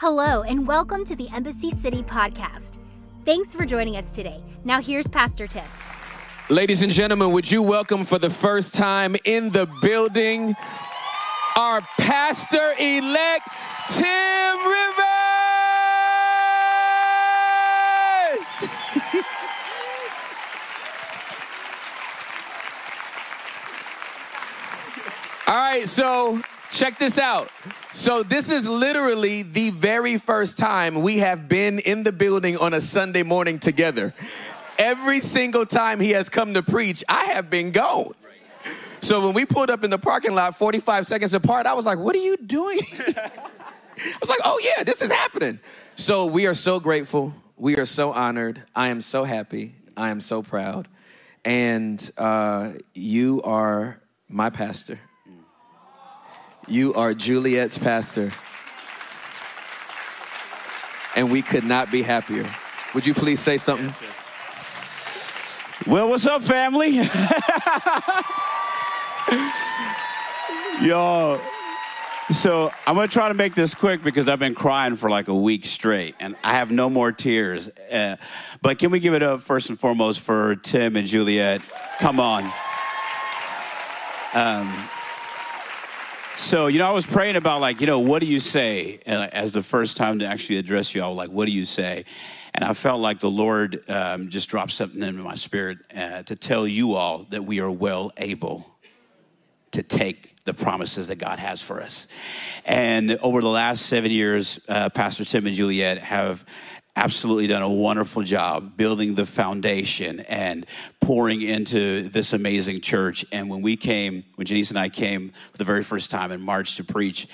Hello, and welcome to the Embassy City podcast. Thanks for joining us today. Now, here's Pastor Tim. Ladies and gentlemen, would you welcome for the first time in the building our pastor elect, Tim Rivers? All right, so check this out. So, this is literally the very first time we have been in the building on a Sunday morning together. Every single time he has come to preach, I have been gone. So, when we pulled up in the parking lot 45 seconds apart, I was like, What are you doing? I was like, Oh, yeah, this is happening. So, we are so grateful. We are so honored. I am so happy. I am so proud. And uh, you are my pastor. You are Juliet's pastor. And we could not be happier. Would you please say something? Well, what's up, family? Yo, so I'm gonna try to make this quick because I've been crying for like a week straight and I have no more tears. Uh, but can we give it up first and foremost for Tim and Juliet? Come on. Um, so, you know, I was praying about, like, you know, what do you say? And as the first time to actually address you, I was like, what do you say? And I felt like the Lord um, just dropped something into my spirit uh, to tell you all that we are well able to take the promises that God has for us. And over the last seven years, uh, Pastor Tim and Juliet have absolutely done a wonderful job building the foundation and pouring into this amazing church. And when we came, when Janice and I came for the very first time in March to preach,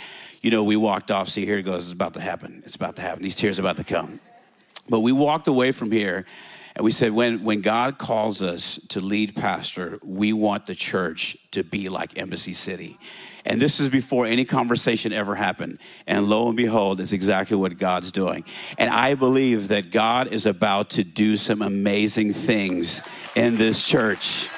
you know, we walked off. See, here it goes. It's about to happen. It's about to happen. These tears are about to come. But we walked away from here and we said, when, when God calls us to lead pastor, we want the church to be like Embassy City. And this is before any conversation ever happened. And lo and behold, it's exactly what God's doing. And I believe that God is about to do some amazing things in this church.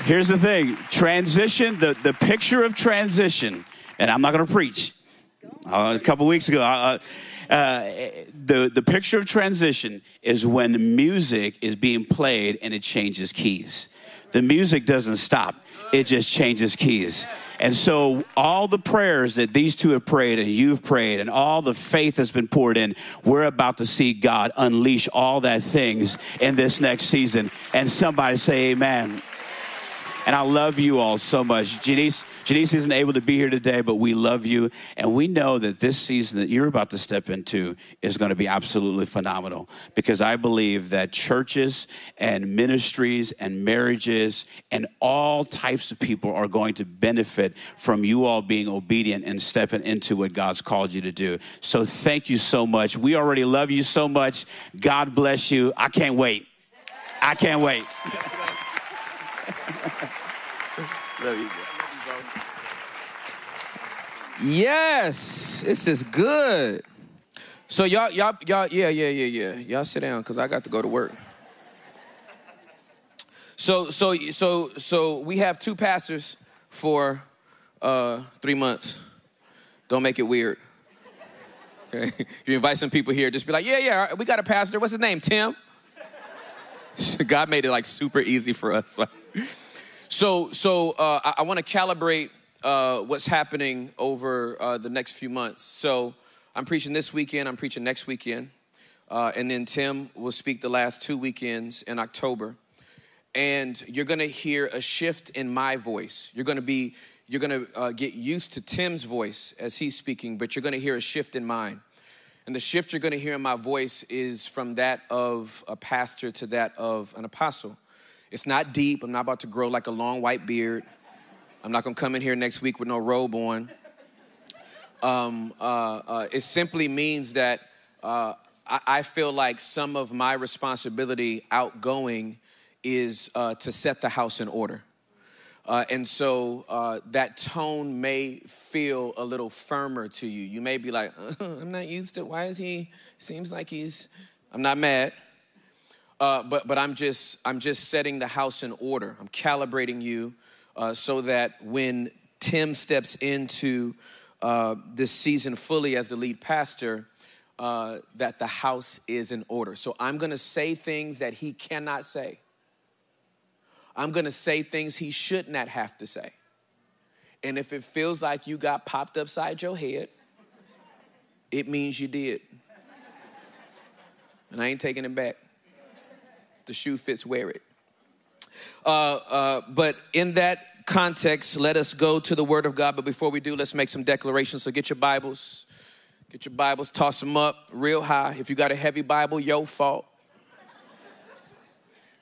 Here's the thing transition, the, the picture of transition, and I'm not going to preach. Uh, a couple weeks ago, uh, uh, the, the picture of transition is when music is being played and it changes keys. The music doesn't stop, it just changes keys. And so, all the prayers that these two have prayed and you've prayed, and all the faith that's been poured in, we're about to see God unleash all that things in this next season. And somebody say, Amen. And I love you all so much. Janice, Janice isn't able to be here today, but we love you. And we know that this season that you're about to step into is going to be absolutely phenomenal because I believe that churches and ministries and marriages and all types of people are going to benefit from you all being obedient and stepping into what God's called you to do. So thank you so much. We already love you so much. God bless you. I can't wait. I can't wait. Love you, Yes, this is good. So y'all, y'all, y'all, yeah, yeah, yeah, yeah. Y'all sit down because I got to go to work. So, so, so, so we have two pastors for uh, three months. Don't make it weird. Okay, you invite some people here, just be like, yeah, yeah, we got a pastor. What's his name? Tim. God made it like super easy for us. So, so uh, I, I want to calibrate uh, what's happening over uh, the next few months. So, I'm preaching this weekend. I'm preaching next weekend, uh, and then Tim will speak the last two weekends in October. And you're going to hear a shift in my voice. You're going to be, you're going to uh, get used to Tim's voice as he's speaking, but you're going to hear a shift in mine. And the shift you're going to hear in my voice is from that of a pastor to that of an apostle. It's not deep. I'm not about to grow like a long white beard. I'm not gonna come in here next week with no robe on. Um, uh, uh, it simply means that uh, I, I, feel like some of my responsibility outgoing is uh, to set the house in order. Uh, and so uh, that tone may feel a little firmer to you. You may be like, I'm not used to, why is he, seems like he's, I'm not mad. Uh, but but I'm just I'm just setting the house in order. I'm calibrating you uh, so that when Tim steps into uh, this season fully as the lead pastor uh, that the house is in order. So I'm gonna say things that he cannot say. I'm gonna say things he should not have to say. And if it feels like you got popped upside your head, it means you did. And I ain't taking it back. The shoe fits, wear it. Uh, uh, but in that context, let us go to the Word of God. But before we do, let's make some declarations. So get your Bibles, get your Bibles, toss them up real high. If you got a heavy Bible, your fault.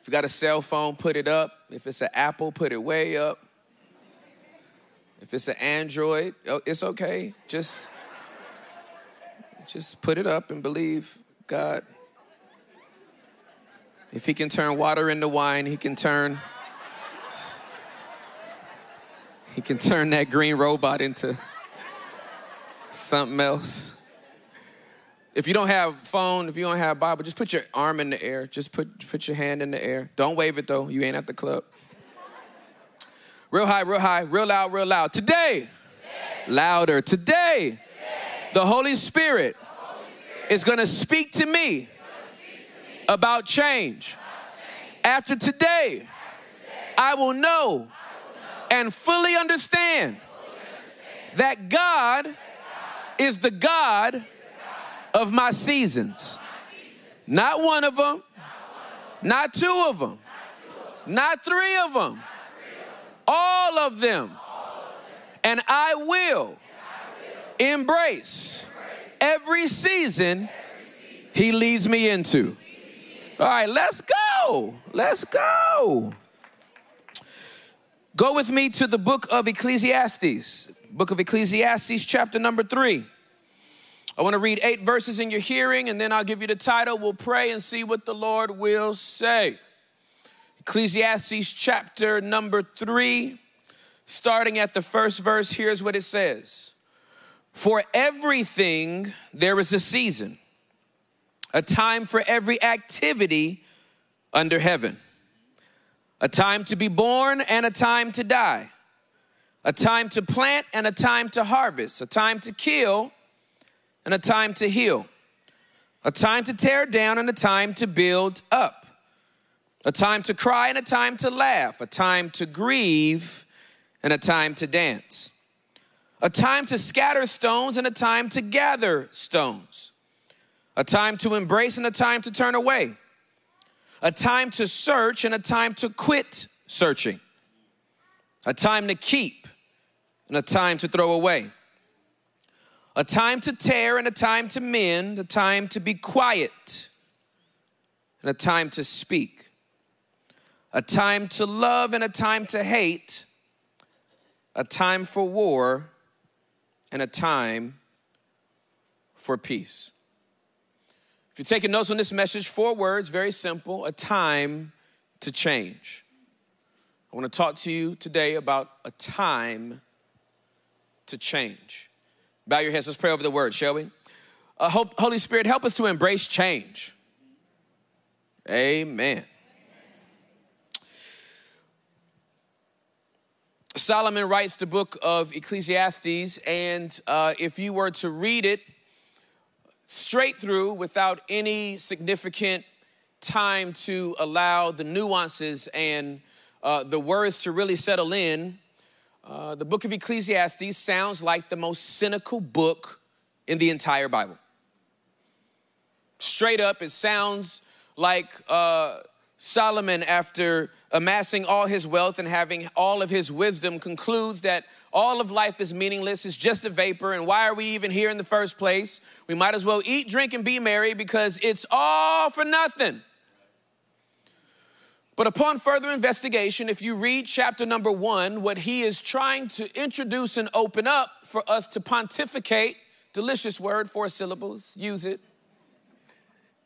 If you got a cell phone, put it up. If it's an Apple, put it way up. If it's an Android, oh, it's okay. Just, just put it up and believe God. If he can turn water into wine, he can turn he can turn that green robot into something else. If you don't have phone, if you don't have Bible, just put your arm in the air. Just put put your hand in the air. Don't wave it though. You ain't at the club. Real high, real high, real loud, real loud. Today, Today. louder. Today, Today. The, Holy Spirit, the Holy Spirit is going to speak to me about change. After today, I will know and fully understand that God is the God of my seasons. Not one of them, not two of them, not three of them, all of them. And I will embrace every season He leads me into. All right, let's go. Let's go. Go with me to the book of Ecclesiastes, book of Ecclesiastes, chapter number three. I want to read eight verses in your hearing, and then I'll give you the title. We'll pray and see what the Lord will say. Ecclesiastes, chapter number three, starting at the first verse, here's what it says For everything there is a season a time for every activity under heaven, a time to be born and a time to die, a time to plant and a time to harvest, a time to kill and a time to heal, a time to tear down and a time to build up, a time to cry and a time to laugh, a time to grieve and a time to dance, a time to scatter stones and a time to gather stones a time to embrace and a time to turn away, a time to search and a time to quit searching, a time to keep and a time to throw away, a time to tear and a time to mend, a time to be quiet and a time to speak, a time to love and a time to hate, a time for war and a time for peace. If you're taking notes on this message, four words, very simple a time to change. I want to talk to you today about a time to change. Bow your heads, let's pray over the word, shall we? Uh, hope, Holy Spirit, help us to embrace change. Amen. Solomon writes the book of Ecclesiastes, and uh, if you were to read it, straight through without any significant time to allow the nuances and uh, the words to really settle in, uh, the book of Ecclesiastes sounds like the most cynical book in the entire Bible. Straight up, it sounds like uh, Solomon, after amassing all his wealth and having all of his wisdom, concludes that all of life is meaningless, it's just a vapor, and why are we even here in the first place? We might as well eat, drink, and be merry because it's all for nothing. But upon further investigation, if you read chapter number one, what he is trying to introduce and open up for us to pontificate, delicious word, four syllables, use it.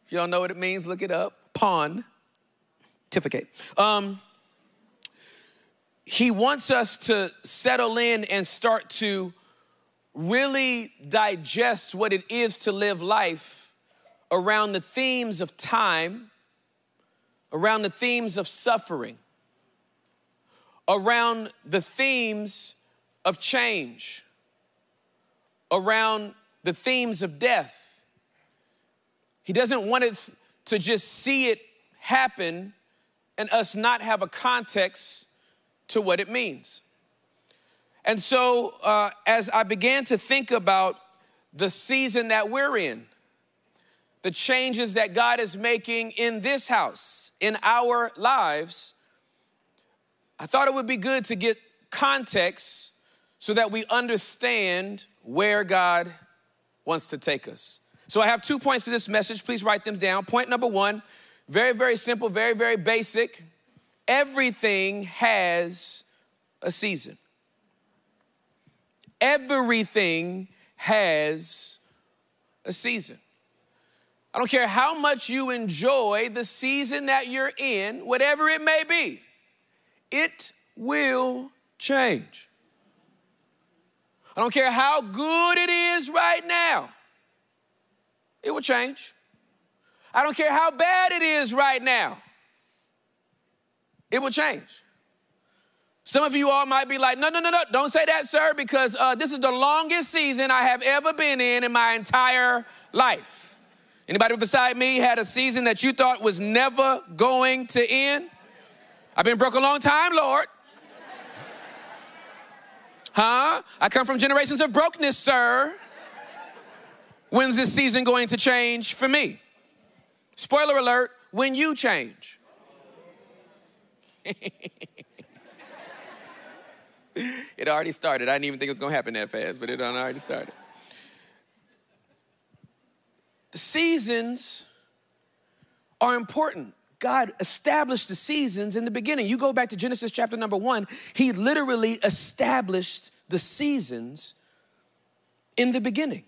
If y'all know what it means, look it up. Pontificate. Um, he wants us to settle in and start to really digest what it is to live life around the themes of time, around the themes of suffering, around the themes of change, around the themes of death. He doesn't want us to just see it happen and us not have a context to what it means. And so, uh, as I began to think about the season that we're in, the changes that God is making in this house, in our lives, I thought it would be good to get context so that we understand where God wants to take us. So I have two points to this message. Please write them down. Point number one very, very simple, very, very basic. Everything has a season. Everything has a season. I don't care how much you enjoy the season that you're in, whatever it may be, it will change. I don't care how good it is right now, it will change. I don't care how bad it is right now, it will change. Some of you all might be like, no, no, no, no, don't say that, sir, because uh, this is the longest season I have ever been in in my entire life. Anybody beside me had a season that you thought was never going to end? I've been broke a long time, Lord. Huh? I come from generations of brokenness, sir. When's this season going to change for me? Spoiler alert, when you change. it already started. I didn't even think it was going to happen that fast, but it already started. The seasons are important. God established the seasons in the beginning. You go back to Genesis chapter number one, He literally established the seasons in the beginning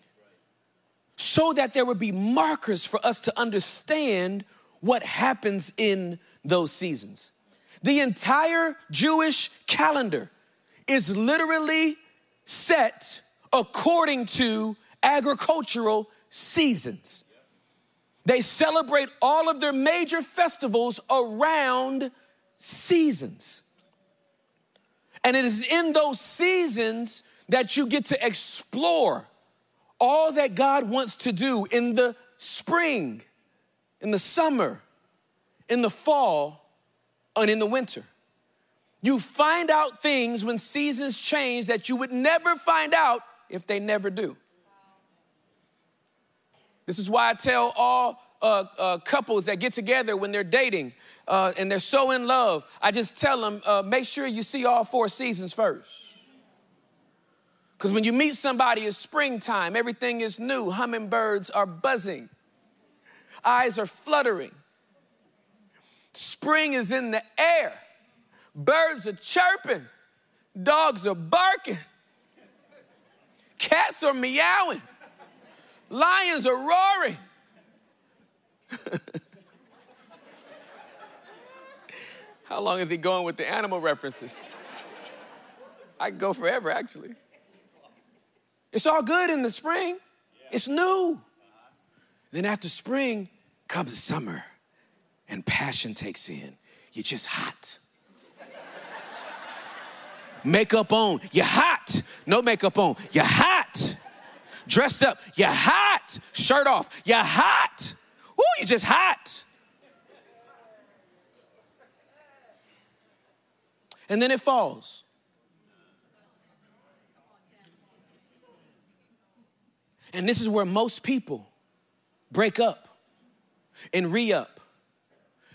so that there would be markers for us to understand what happens in those seasons. The entire Jewish calendar is literally set according to agricultural seasons. They celebrate all of their major festivals around seasons. And it is in those seasons that you get to explore all that God wants to do in the spring, in the summer, in the fall, and in the winter. You find out things when seasons change that you would never find out if they never do. This is why I tell all uh, uh, couples that get together when they're dating uh, and they're so in love, I just tell them uh, make sure you see all four seasons first. Because when you meet somebody, it's springtime, everything is new, hummingbirds are buzzing, eyes are fluttering, spring is in the air, birds are chirping, dogs are barking, cats are meowing. Lions are roaring. How long is he going with the animal references? I go forever, actually. It's all good in the spring, it's new. Then after spring comes summer, and passion takes in. You're just hot. makeup on, you're hot. No makeup on, you're hot dressed up. You're hot. Shirt off. You're hot. Ooh, you're just hot. And then it falls. And this is where most people break up and re up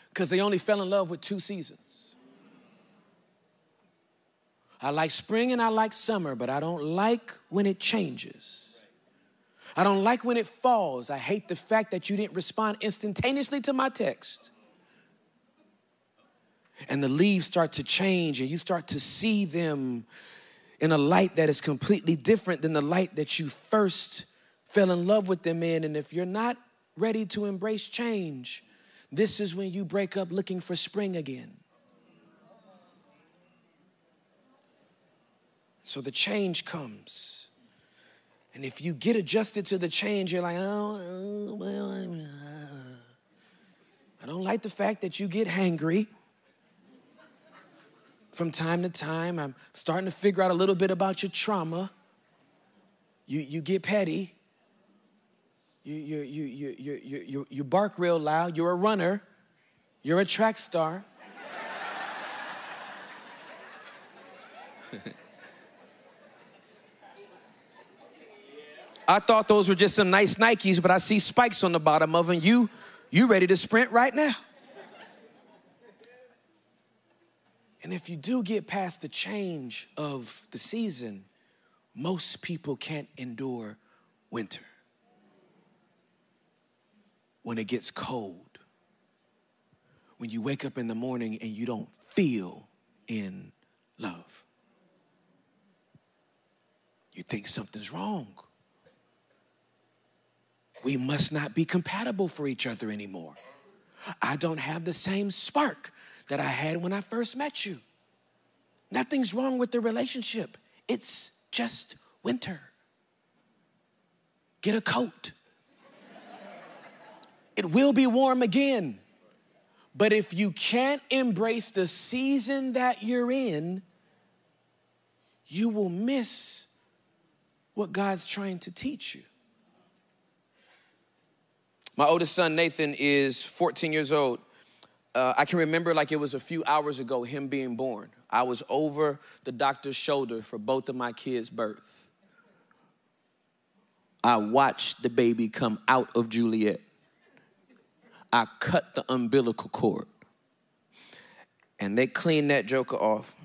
because they only fell in love with two seasons. I like spring and I like summer, but I don't like when it changes. I don't like when it falls. I hate the fact that you didn't respond instantaneously to my text. And the leaves start to change, and you start to see them in a light that is completely different than the light that you first fell in love with them in. And if you're not ready to embrace change, this is when you break up looking for spring again. So the change comes. And if you get adjusted to the change, you're like, oh, oh well, uh, I don't like the fact that you get hangry from time to time. I'm starting to figure out a little bit about your trauma. you, you get petty. You, you, you, you, you, you, you, you bark real loud. You're a runner. You're a track star. I thought those were just some nice Nikes, but I see spikes on the bottom of them. You, you ready to sprint right now? And if you do get past the change of the season, most people can't endure winter. When it gets cold, when you wake up in the morning and you don't feel in love, you think something's wrong. We must not be compatible for each other anymore. I don't have the same spark that I had when I first met you. Nothing's wrong with the relationship. It's just winter. Get a coat. It will be warm again. But if you can't embrace the season that you're in, you will miss what God's trying to teach you. My oldest son, Nathan, is 14 years old. Uh, I can remember like it was a few hours ago, him being born. I was over the doctor's shoulder for both of my kids' birth. I watched the baby come out of Juliet. I cut the umbilical cord. And they cleaned that joker off.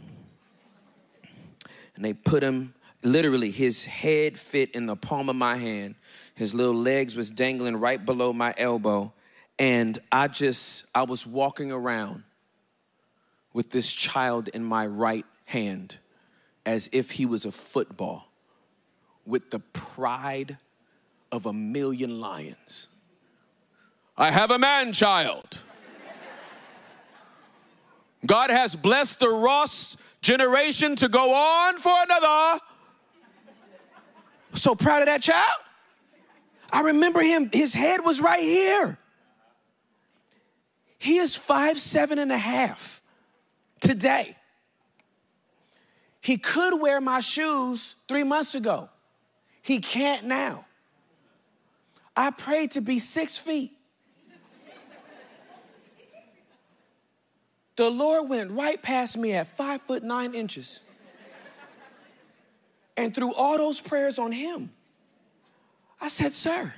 And they put him, literally, his head fit in the palm of my hand his little legs was dangling right below my elbow. And I just, I was walking around with this child in my right hand as if he was a football with the pride of a million lions. I have a man child. God has blessed the Ross generation to go on for another. So proud of that child. I remember him, his head was right here. He is five, seven and a half today. He could wear my shoes three months ago. He can't now. I prayed to be six feet. The Lord went right past me at five foot nine inches and threw all those prayers on him. I said, Sir,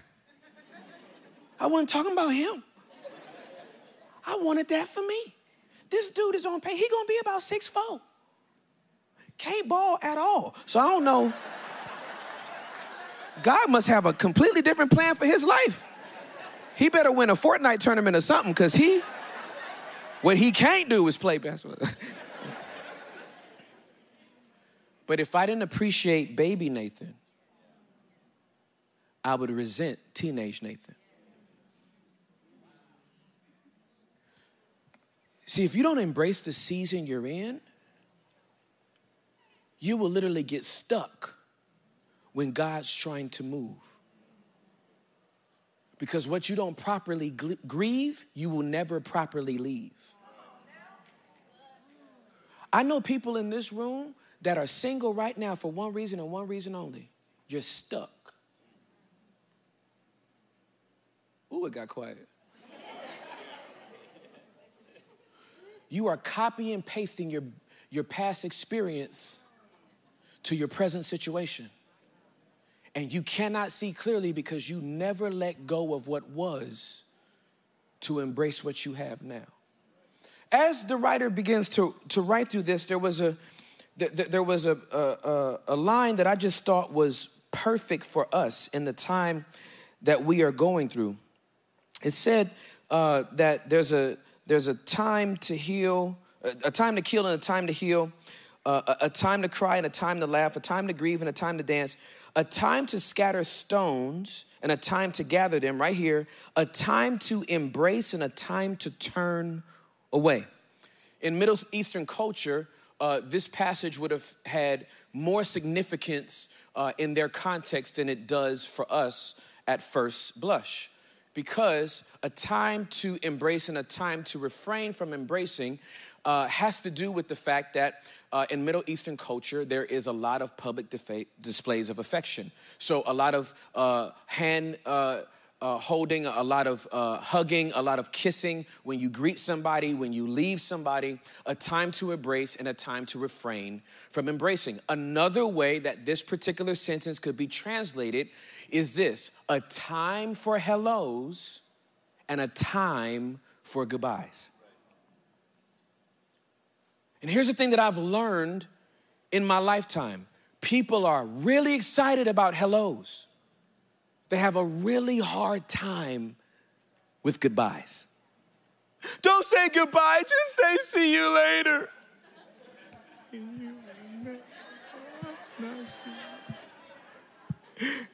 I wasn't talking about him. I wanted that for me. This dude is on pay. He gonna be about six four. Can't ball at all. So I don't know. God must have a completely different plan for his life. He better win a Fortnite tournament or something, because he, what he can't do is play basketball. but if I didn't appreciate baby Nathan, I would resent teenage Nathan. See, if you don't embrace the season you're in, you will literally get stuck when God's trying to move. Because what you don't properly grieve, you will never properly leave. I know people in this room that are single right now for one reason and one reason only. You're stuck. Ooh, it got quiet. you are copy and pasting your, your past experience to your present situation. And you cannot see clearly because you never let go of what was to embrace what you have now. As the writer begins to, to write through this, there was a there was a, a, a line that I just thought was perfect for us in the time that we are going through. It said uh, that there's a, there's a time to heal, a, a, time to kill and a time to heal, uh, a, a time to cry and a time to laugh, a time to grieve and a time to dance, a time to scatter stones and a time to gather them, right here, a time to embrace and a time to turn away. In Middle Eastern culture, uh, this passage would have had more significance uh, in their context than it does for us at first blush. because a time to embrace and a time to refrain from embracing uh, has to do with the fact that uh, in Middle Eastern culture, there is a lot of public defa- displays of affection. So, a lot of uh, hand uh, holding, a lot of uh, hugging, a lot of kissing when you greet somebody, when you leave somebody, a time to embrace and a time to refrain from embracing. Another way that this particular sentence could be translated is this a time for hellos and a time for goodbyes. And here's the thing that I've learned in my lifetime people are really excited about hellos, they have a really hard time with goodbyes. Don't say goodbye, just say see you later.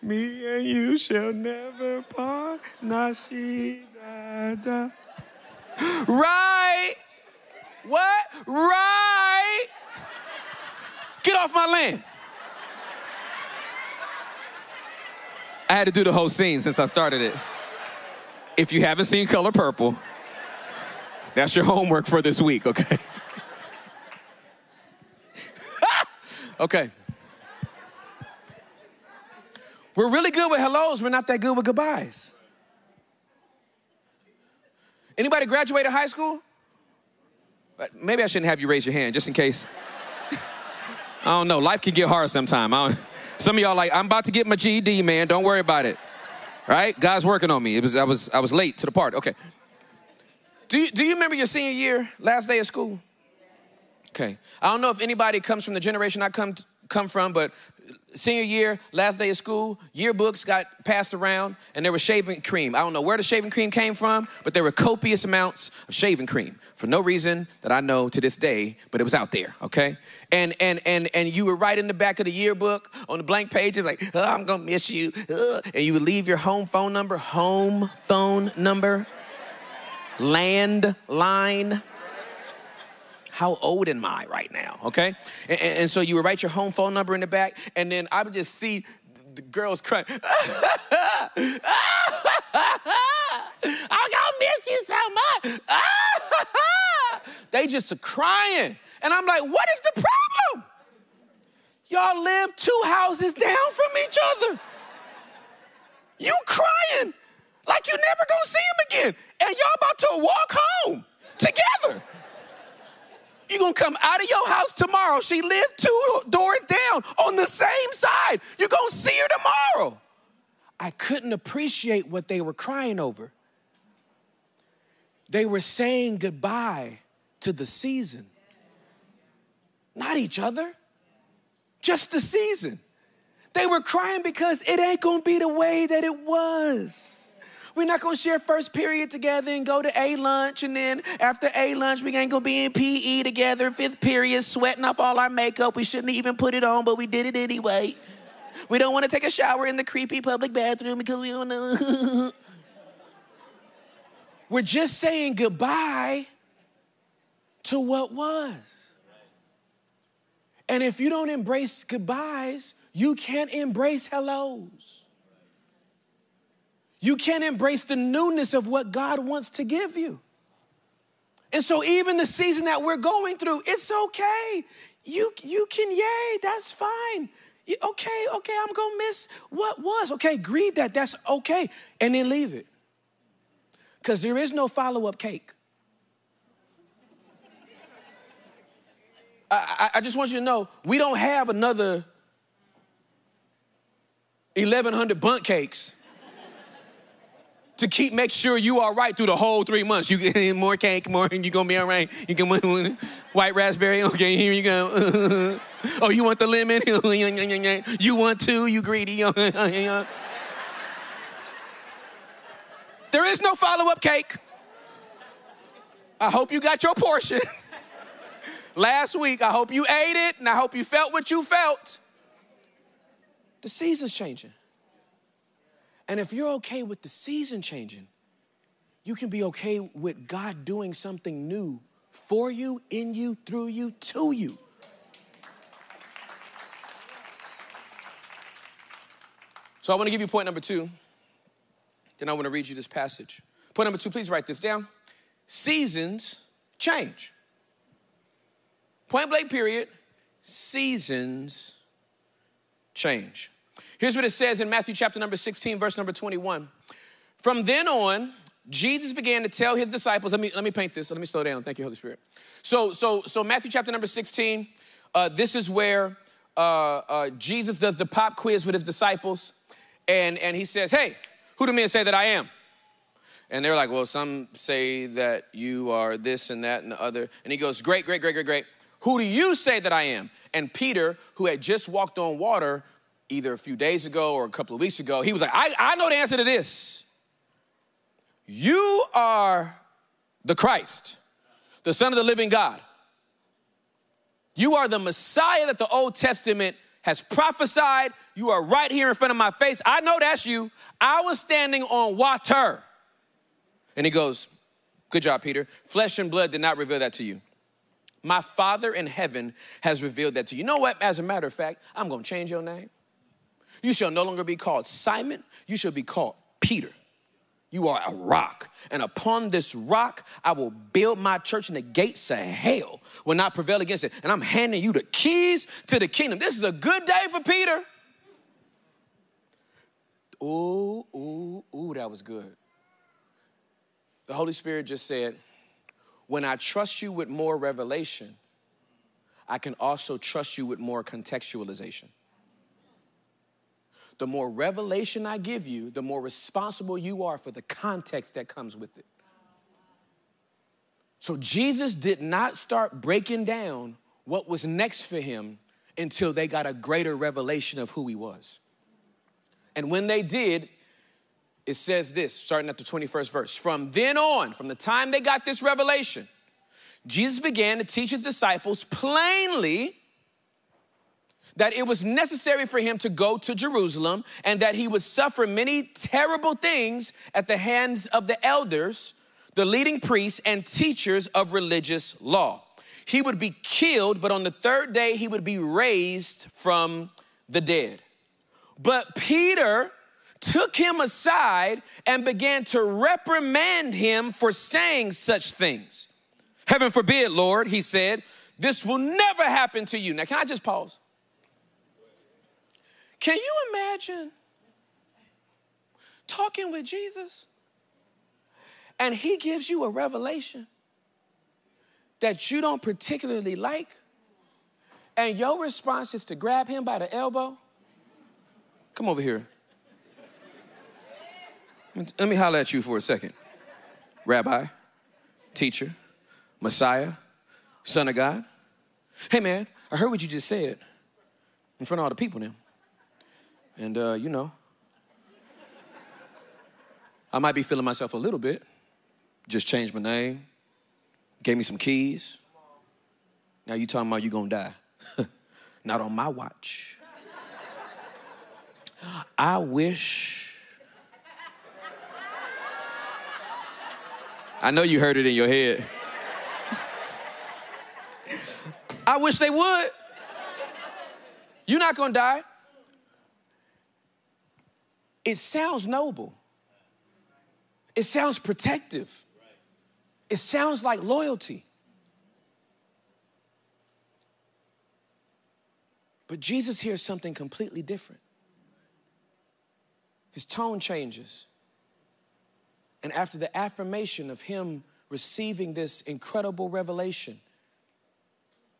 Me and you shall never part. Right? What? Right? Get off my land. I had to do the whole scene since I started it. If you haven't seen Color Purple, that's your homework for this week, okay? okay. We're really good with hellos, we're not that good with goodbyes. Anybody graduated high school? Uh, maybe I shouldn't have you raise your hand just in case. I don't know. Life can get hard sometime. Some of y'all like, I'm about to get my GED, man. Don't worry about it. Right? God's working on me. It was I was I was late to the party. Okay. Do you, do you remember your senior year, last day of school? Okay. I don't know if anybody comes from the generation I come come from, but senior year, last day of school, yearbooks got passed around, and there was shaving cream. I don't know where the shaving cream came from, but there were copious amounts of shaving cream for no reason that I know to this day, but it was out there, okay? And and and and you were right in the back of the yearbook on the blank pages like, oh, "I'm gonna miss you," and you would leave your home phone number, home phone number, landline how old am I right now? Okay? And, and, so you would write your home phone number in the back, and then I would just see the girls crying. I'm gonna miss you so much. they just are crying. And I'm like, what is the problem? Y'all live two houses down from each other. You crying like you never gonna see him again. And y'all about to walk home together. You're gonna come out of your house tomorrow. She lived two doors down on the same side. You're gonna see her tomorrow. I couldn't appreciate what they were crying over. They were saying goodbye to the season, not each other, just the season. They were crying because it ain't gonna be the way that it was. We're not gonna share first period together and go to A lunch, and then after A lunch, we ain't gonna be in PE together, fifth period, sweating off all our makeup. We shouldn't even put it on, but we did it anyway. We don't wanna take a shower in the creepy public bathroom because we don't know. We're just saying goodbye to what was. And if you don't embrace goodbyes, you can't embrace hellos. You can't embrace the newness of what God wants to give you. And so, even the season that we're going through, it's okay. You, you can, yay, that's fine. You, okay, okay, I'm gonna miss what was. Okay, grieve that, that's okay. And then leave it. Because there is no follow up cake. I, I, just want you to know we don't have another 1,100 Bundt cakes to keep make sure you are right through the whole three months. You get more cake, more, and you gonna be all right. You can white raspberry. Okay, here you go. oh, you want the lemon? you want two? You greedy? there is no follow-up cake. I hope you got your portion. Last week, I hope you ate it, and I hope you felt what you felt. The season's changing. And if you're okay with the season changing, you can be okay with God doing something new for you, in you, through you, to you. So I want to give you point number two then I want to read you this passage. Point number two, please write this down. Seasons change. Point blank, period. Seasons change. Here's what it says in Matthew chapter number 16, verse number 21. From then on, Jesus began to tell his disciples, let me, let me paint this, let me slow down. Thank you, Holy Spirit. So, so, so Matthew chapter number 16, uh, this is where uh, uh, Jesus does the pop quiz with his disciples, and, and he says, Hey, who do men say that I am? And they're like, Well, some say that you are this and that and the other. And he goes, Great, great, great, great, great. Who do you say that I am? And Peter, who had just walked on water either a few days ago or a couple of weeks ago, he was like, I, I know the answer to this. You are the Christ, the Son of the living God. You are the Messiah that the Old Testament has prophesied. You are right here in front of my face. I know that's you. I was standing on water. And he goes, Good job, Peter. Flesh and blood did not reveal that to you. My Father in heaven has revealed that to you. You know what? As a matter of fact, I'm going to change your name. You shall no longer be called Simon, you shall be called Peter. You are a rock. And upon this rock, I will build my church, and the gates of hell will not prevail against it. And I'm handing you the keys to the kingdom. This is a good day for Peter. Ooh, ooh, ooh, that was good. The Holy Spirit just said, When I trust you with more revelation, I can also trust you with more contextualization the more revelation I give you, the more responsible you are for the context that comes with it. So Jesus did not start breaking down what was next for him until they got a greater revelation of who he was. And when they did, it says this, starting at the 21st verse. From then on, from the time they got this revelation, Jesus began to teach his disciples plainly that it was necessary for him to go to Jerusalem and that he would suffer many terrible things at the hands of the elders, the leading priests, and teachers of religious law. He would be killed, but on the third day he would be raised from the dead. But Peter took him aside and began to reprimand him for saying such things. Heaven forbid, Lord, he said, this will never happen to you. Now, can I just pause? Can you imagine talking with Jesus and he gives you a revelation that you don't particularly like, and your response is to grab him by the elbow? Come over here. Let me holler at you for a second. Rabbi, teacher, Messiah, Son of God. Hey man, I heard what you just said in front of all the people now. And, uh, you know, I might be feeling myself a little bit. Just changed my name, gave me some keys. Now you talking about you gonna die. Not on my watch. I wish. I know you heard it in your head. I wish they would. You're not gonna die. It sounds noble. It sounds protective. It sounds like loyalty. But Jesus hears something completely different. His tone changes. And after the affirmation of him receiving this incredible revelation,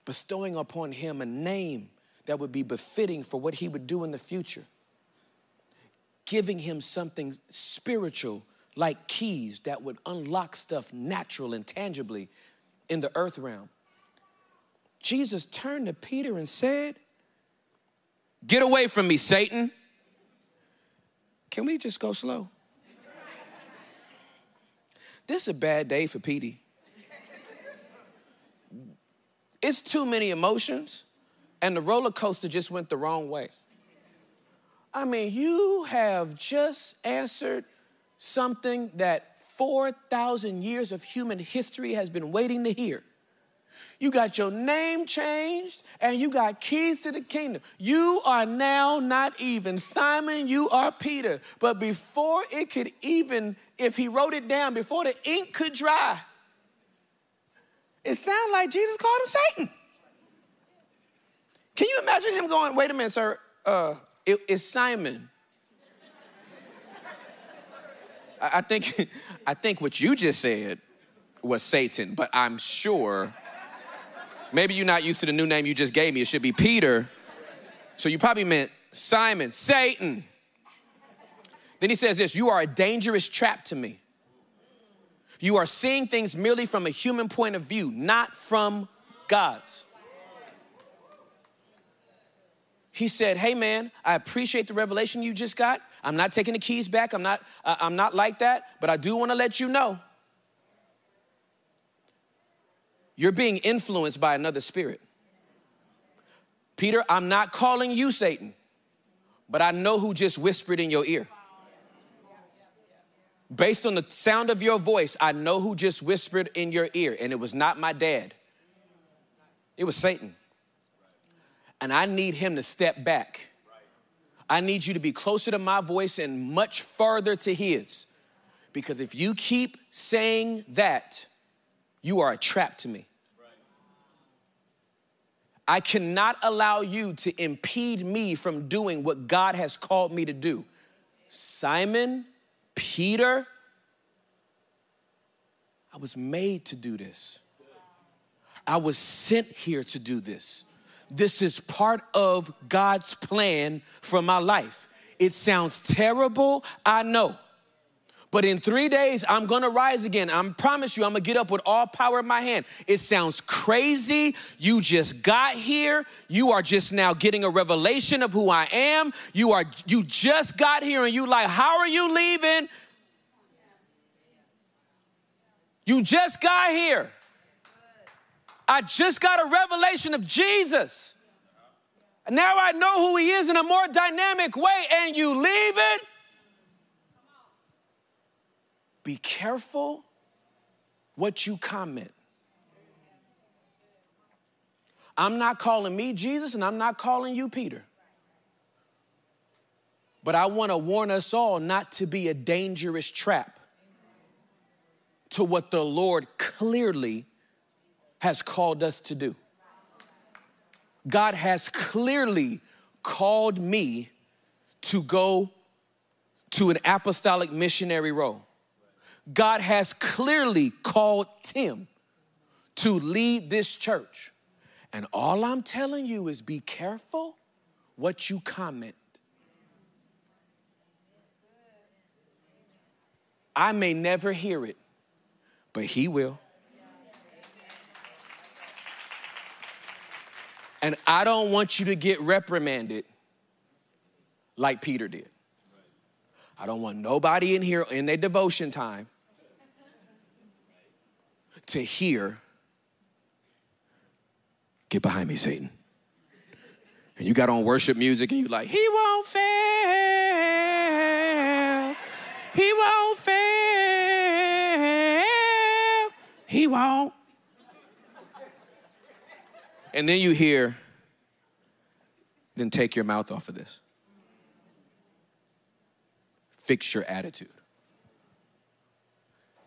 bestowing upon him a name that would be befitting for what he would do in the future, giving him something spiritual like keys that would unlock stuff natural and tangibly in the earth realm. Jesus turned to Peter and said, Get away from me, Satan. Can we just go slow? This is a bad day for Petey. It's too many emotions, and the roller coaster just went the wrong way. I mean, you have just answered something that 4,000 years of human history has been waiting to hear. You got your name changed and you got keys to the kingdom. You are now not even Simon, you are Peter. But before it could even, if he wrote it down, before the ink could dry, it sounded like Jesus called him Satan. Can you imagine him going, wait a minute, sir, uh, it, it's Simon. I, I think, I think what you just said was Satan, but I'm sure maybe you're not used to the new name you just gave me. It should be Peter. So you probably meant Simon, Satan. Then he says this You are a dangerous trap to me. You are seeing things merely from a human point of view, not from God's. He said, "Hey man, I appreciate the revelation you just got. I'm not taking the keys back. I'm not uh, I'm not like that, but I do want to let you know you're being influenced by another spirit. Peter, I'm not calling you Satan, but I know who just whispered in your ear. Based on the sound of your voice, I know who just whispered in your ear, and it was not my dad, it was Satan. And I need him to step back. I need you to be closer to my voice and much farther to his. Because if you keep saying that, you are a trap to me. I cannot allow you to impede me from doing what God has called me to do. Simon, Peter, I was made to do this. I was sent here to do this. This is part of God's plan for my life. It sounds terrible, I know. But in three days, I'm gonna rise again. I promise you, I'm gonna get up with all power in my hand. It sounds crazy. You just got here. You are just now getting a revelation of who I am. You are you just got here and you like, how are you leaving? You just got here. I just got a revelation of Jesus. Now I know who he is in a more dynamic way, and you leave it be careful what you comment. I'm not calling me Jesus and I'm not calling you Peter. But I want to warn us all not to be a dangerous trap to what the Lord clearly has called us to do. God has clearly called me to go to an apostolic missionary role. God has clearly called Tim to lead this church. And all I'm telling you is be careful what you comment. I may never hear it, but he will. And I don't want you to get reprimanded like Peter did. I don't want nobody in here in their devotion time to hear, get behind me, Satan. And you got on worship music and you like, he won't fail. He won't fail. He won't. And then you hear, then take your mouth off of this. Fix your attitude.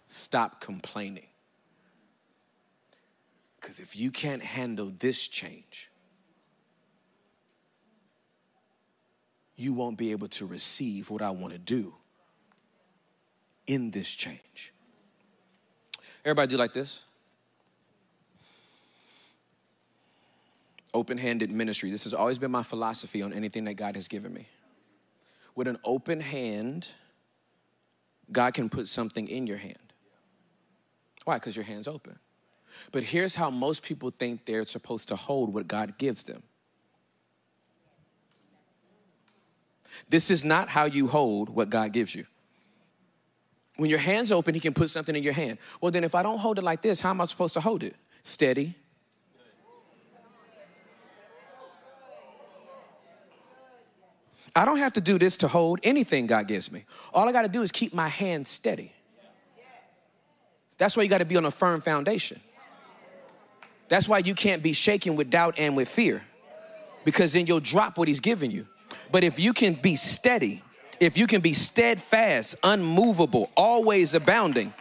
Stop complaining. Because if you can't handle this change, you won't be able to receive what I want to do in this change. Everybody do like this? Open handed ministry. This has always been my philosophy on anything that God has given me. With an open hand, God can put something in your hand. Why? Because your hand's open. But here's how most people think they're supposed to hold what God gives them. This is not how you hold what God gives you. When your hand's open, He can put something in your hand. Well, then, if I don't hold it like this, how am I supposed to hold it? Steady. I don't have to do this to hold anything God gives me. All I got to do is keep my hand steady. That's why you got to be on a firm foundation. That's why you can't be shaken with doubt and with fear, because then you'll drop what He's giving you. But if you can be steady, if you can be steadfast, unmovable, always abounding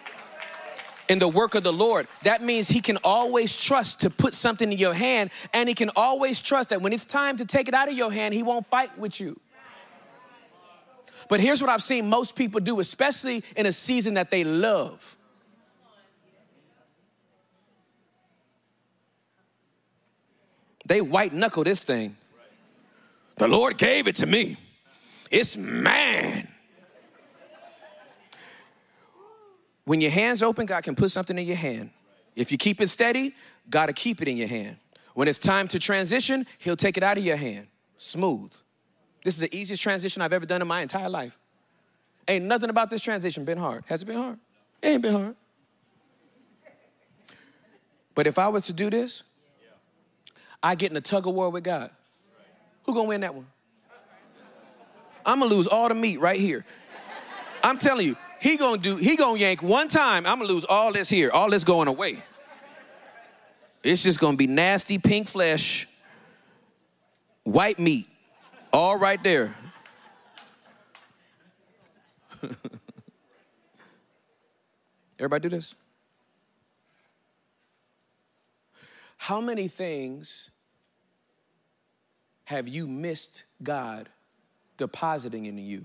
in the work of the Lord, that means He can always trust to put something in your hand, and He can always trust that when it's time to take it out of your hand, He won't fight with you. But here's what I've seen most people do, especially in a season that they love. They white knuckle this thing. The Lord gave it to me. It's mine. When your hands open, God can put something in your hand. If you keep it steady, God will keep it in your hand. When it's time to transition, He'll take it out of your hand. Smooth. This is the easiest transition I've ever done in my entire life. Ain't nothing about this transition been hard. Has it been hard? It ain't been hard. But if I was to do this, I get in a tug of war with God. Who gonna win that one? I'm gonna lose all the meat right here. I'm telling you, he gonna do, he gonna yank one time, I'm gonna lose all this here, all this going away. It's just gonna be nasty pink flesh, white meat, all right there. Everybody do this? How many things have you missed God depositing in you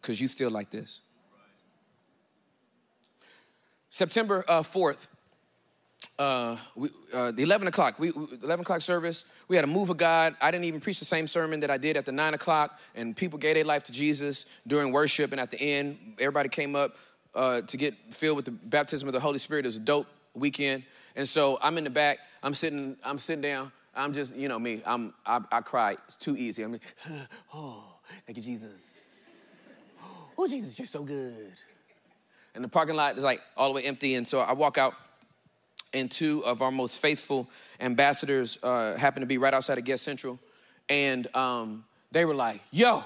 because you still like this? September uh, 4th, uh, we, uh, the 11 o'clock, we, 11 o'clock service, we had a move of God. I didn't even preach the same sermon that I did at the 9 o'clock, and people gave their life to Jesus during worship. And at the end, everybody came up uh, to get filled with the baptism of the Holy Spirit. It was a dope weekend. And so I'm in the back, I'm sitting, I'm sitting down, I'm just, you know me, I'm, I, I cry. It's too easy. I'm like, oh, thank you, Jesus. Oh, Jesus, you're so good. And the parking lot is like all the way empty. And so I walk out, and two of our most faithful ambassadors uh, happened to be right outside of Guest Central. And um, they were like, yo,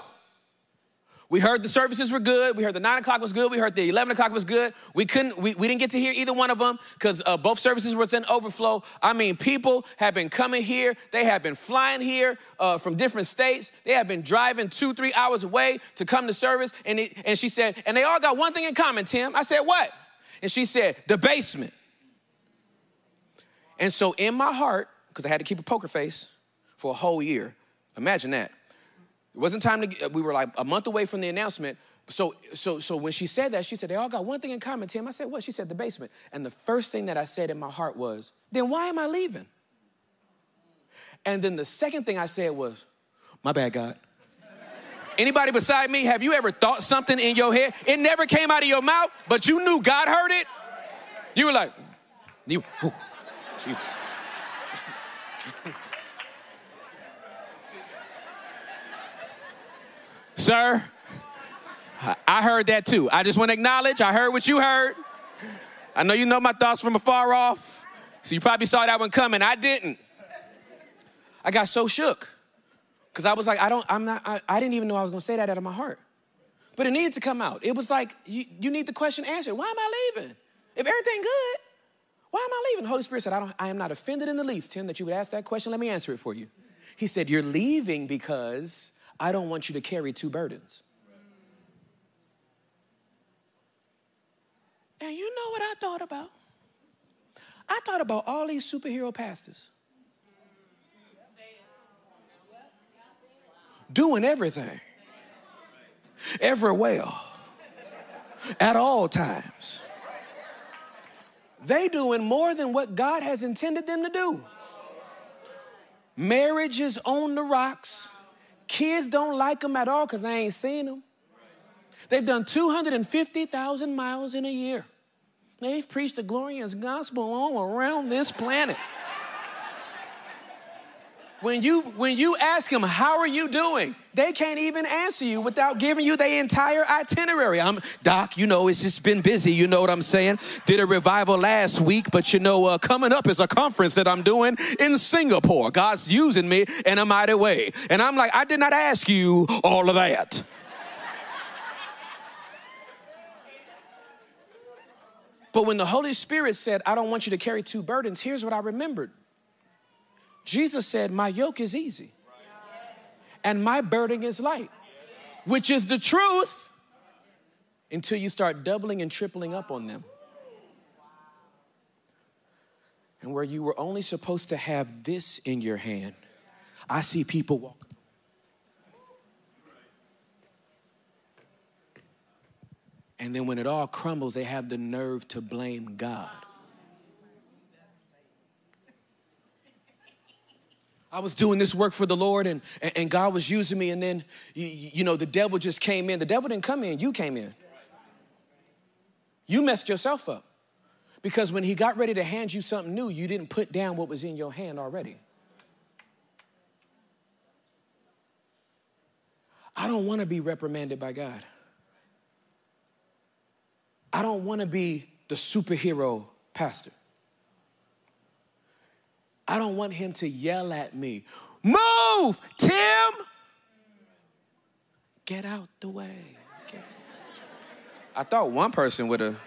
we heard the services were good. We heard the nine o'clock was good. We heard the 11 o'clock was good. We couldn't, we, we didn't get to hear either one of them because uh, both services were in overflow. I mean, people have been coming here. They have been flying here uh, from different states. They have been driving two, three hours away to come to service. And, it, and she said, and they all got one thing in common, Tim. I said, what? And she said, the basement. And so in my heart, because I had to keep a poker face for a whole year, imagine that. It wasn't time to, we were like a month away from the announcement. So, so, so when she said that, she said, they all got one thing in common, Tim. I said, what? She said, the basement. And the first thing that I said in my heart was, then why am I leaving? And then the second thing I said was, my bad, God. Anybody beside me, have you ever thought something in your head? It never came out of your mouth, but you knew God heard it? You were like, you, oh, Jesus. Sir, I heard that too. I just want to acknowledge I heard what you heard. I know you know my thoughts from afar off, so you probably saw that one coming. I didn't. I got so shook because I was like, I don't, I'm not, I, I didn't even know I was going to say that out of my heart. But it needed to come out. It was like, you, you need the question answered. Why am I leaving? If everything good, why am I leaving? The Holy Spirit said, I, don't, I am not offended in the least, Tim, that you would ask that question. Let me answer it for you. He said, You're leaving because I don't want you to carry two burdens. And you know what I thought about? I thought about all these superhero pastors doing everything, everywhere, at all times. They doing more than what God has intended them to do. Marriage is on the rocks. Kids don't like them at all because I ain't seen them. They've done 250,000 miles in a year. They've preached the glorious gospel all around this planet. When you, when you ask them, how are you doing? They can't even answer you without giving you their entire itinerary. I'm, Doc, you know, it's just been busy. You know what I'm saying? Did a revival last week, but you know, uh, coming up is a conference that I'm doing in Singapore. God's using me in a mighty way. And I'm like, I did not ask you all of that. But when the Holy Spirit said, I don't want you to carry two burdens, here's what I remembered Jesus said, My yoke is easy and my burden is light, which is the truth until you start doubling and tripling up on them. And where you were only supposed to have this in your hand, I see people walk. And then when it all crumbles, they have the nerve to blame God. I was doing this work for the Lord and, and God was using me, and then, you, you know, the devil just came in. The devil didn't come in, you came in. You messed yourself up. Because when he got ready to hand you something new, you didn't put down what was in your hand already. I don't want to be reprimanded by God. I don't want to be the superhero pastor. I don't want him to yell at me, Move, Tim! Get out the way. I thought one person would have.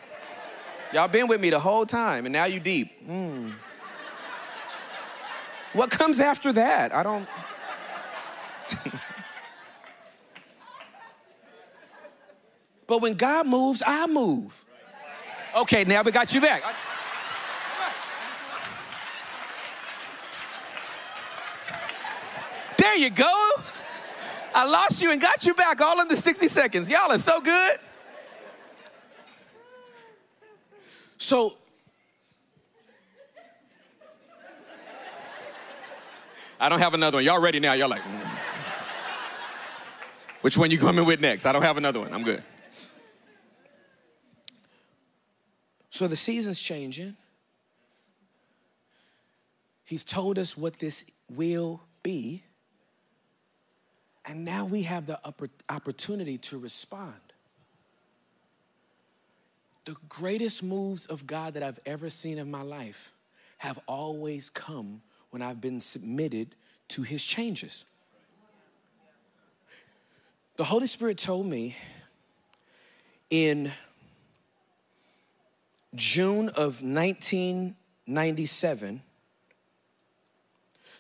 Y'all been with me the whole time, and now you deep. Mm. What comes after that? I don't. But when God moves, I move. Okay, now we got you back. You go. I lost you and got you back all in the 60 seconds. Y'all are so good. So, I don't have another one. Y'all ready now? Y'all like, mm. which one you coming with next? I don't have another one. I'm good. So the season's changing. He's told us what this will be. And now we have the opportunity to respond. The greatest moves of God that I've ever seen in my life have always come when I've been submitted to his changes. The Holy Spirit told me in June of 1997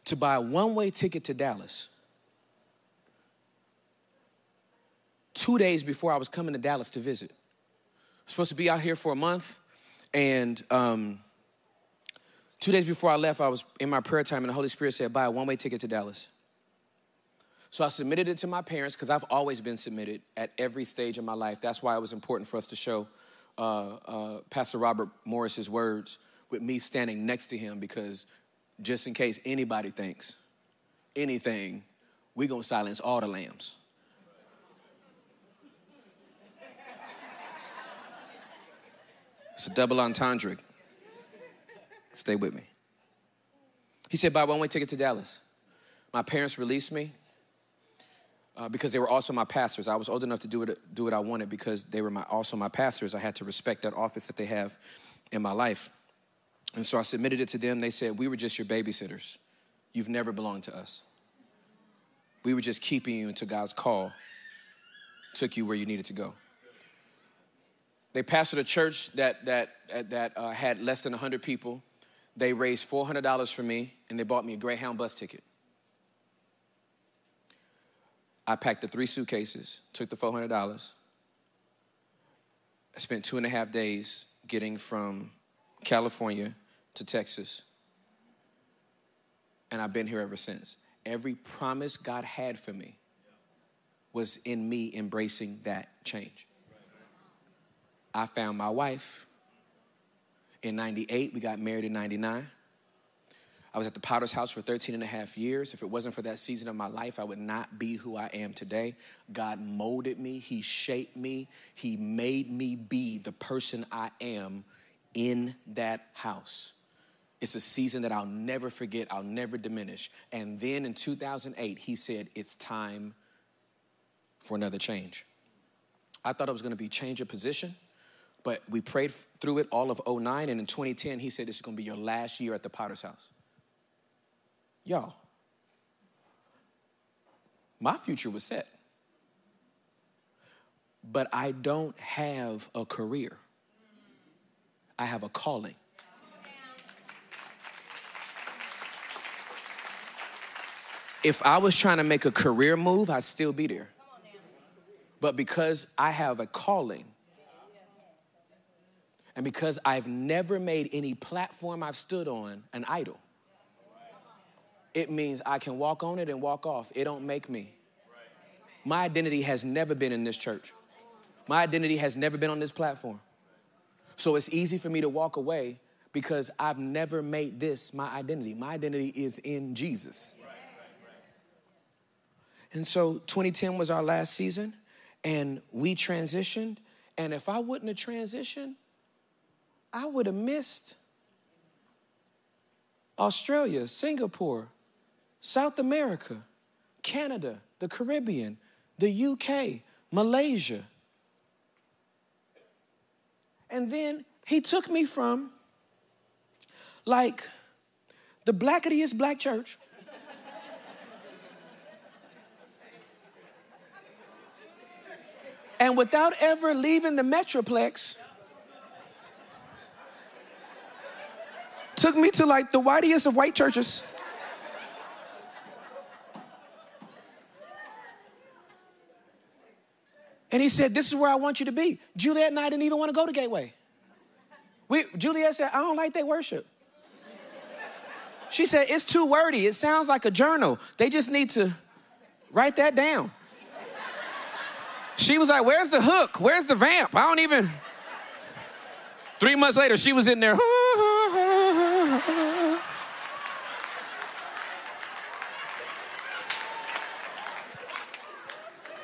to buy a one way ticket to Dallas. Two days before I was coming to Dallas to visit. Supposed to be out here for a month, and um, two days before I left, I was in my prayer time, and the Holy Spirit said, Buy a one way ticket to Dallas. So I submitted it to my parents because I've always been submitted at every stage of my life. That's why it was important for us to show uh, uh, Pastor Robert Morris's words with me standing next to him because just in case anybody thinks anything, we're gonna silence all the lambs. It's a double entendre. Stay with me. He said, buy one way ticket to Dallas. My parents released me uh, because they were also my pastors. I was old enough to do it, do what I wanted because they were my, also my pastors. I had to respect that office that they have in my life. And so I submitted it to them. They said, We were just your babysitters. You've never belonged to us. We were just keeping you until God's call took you where you needed to go. They pastored a church that, that, that uh, had less than 100 people. They raised $400 for me, and they bought me a Greyhound bus ticket. I packed the three suitcases, took the $400. I spent two and a half days getting from California to Texas. And I've been here ever since. Every promise God had for me was in me embracing that change. I found my wife in 98. We got married in 99. I was at the Potter's House for 13 and a half years. If it wasn't for that season of my life, I would not be who I am today. God molded me, He shaped me, He made me be the person I am in that house. It's a season that I'll never forget, I'll never diminish. And then in 2008, He said, It's time for another change. I thought it was gonna be change of position, but we prayed through it all of 09. And in 2010, He said, This is gonna be your last year at the Potter's House. Y'all, my future was set. But I don't have a career. I have a calling. If I was trying to make a career move, I'd still be there. But because I have a calling, and because I've never made any platform I've stood on an idol, it means I can walk on it and walk off. It don't make me. My identity has never been in this church. My identity has never been on this platform. So it's easy for me to walk away because I've never made this my identity. My identity is in Jesus. And so 2010 was our last season, and we transitioned. And if I wouldn't have transitioned, I would have missed Australia, Singapore, South America, Canada, the Caribbean, the UK, Malaysia. And then he took me from like the blacketiest black church and without ever leaving the Metroplex, took me to like the whitest of white churches. And he said, This is where I want you to be. Juliet and I didn't even want to go to Gateway. We, Juliet said, I don't like their worship. She said, It's too wordy. It sounds like a journal. They just need to write that down. She was like, Where's the hook? Where's the vamp? I don't even. Three months later, she was in there.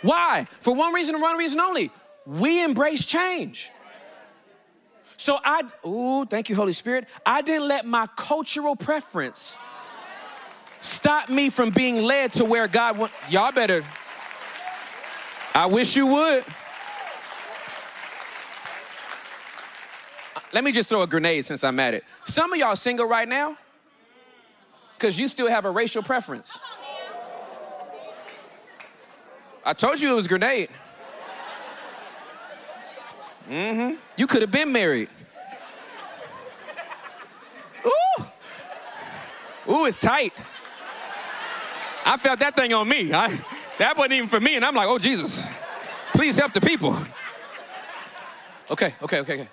Why? For one reason and one reason only. We embrace change. So I, ooh, thank you, Holy Spirit. I didn't let my cultural preference stop me from being led to where God wants. Y'all better I wish you would. Let me just throw a grenade since I'm at it. Some of y'all single right now because you still have a racial preference. I told you it was grenade. Mm-hmm. You could have been married. Ooh. Ooh, it's tight. I felt that thing on me. I, that wasn't even for me. And I'm like, oh, Jesus, please help the people. Okay, okay, okay, okay.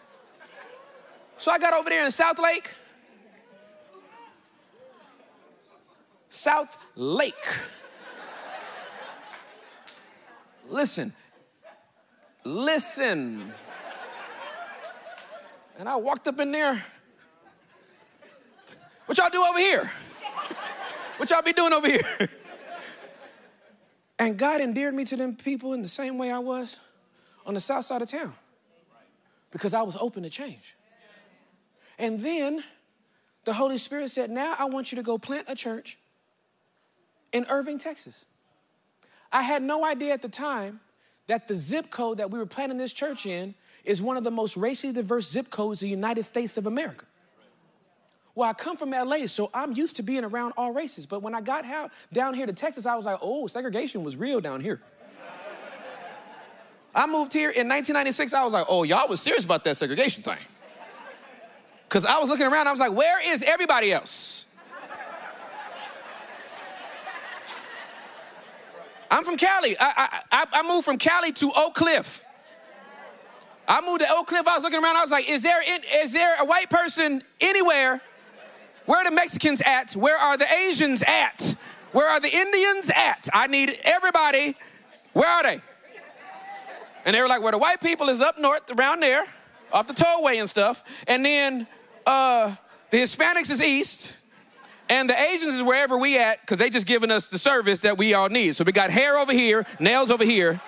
So I got over there in South Lake. South Lake. Listen, listen. And I walked up in there. What y'all do over here? What y'all be doing over here? And God endeared me to them people in the same way I was on the south side of town because I was open to change. And then the Holy Spirit said, Now I want you to go plant a church in Irving, Texas. I had no idea at the time that the zip code that we were planting this church in is one of the most racially diverse zip codes in the United States of America. Well, I come from LA, so I'm used to being around all races. But when I got down here to Texas, I was like, oh, segregation was real down here. I moved here in 1996. I was like, oh, y'all was serious about that segregation thing. Because I was looking around, I was like, where is everybody else? I'm from Cali. I, I, I moved from Cali to Oak Cliff. I moved to Oak Cliff. I was looking around. I was like, is there, is there a white person anywhere where are the Mexicans at? Where are the Asians at? Where are the Indians at? I need everybody. Where are they? And they were like, where the white people is up north, around there, off the tollway and stuff. And then uh, the Hispanics is east. And the Asians is wherever we at, because they just giving us the service that we all need. So we got hair over here, nails over here.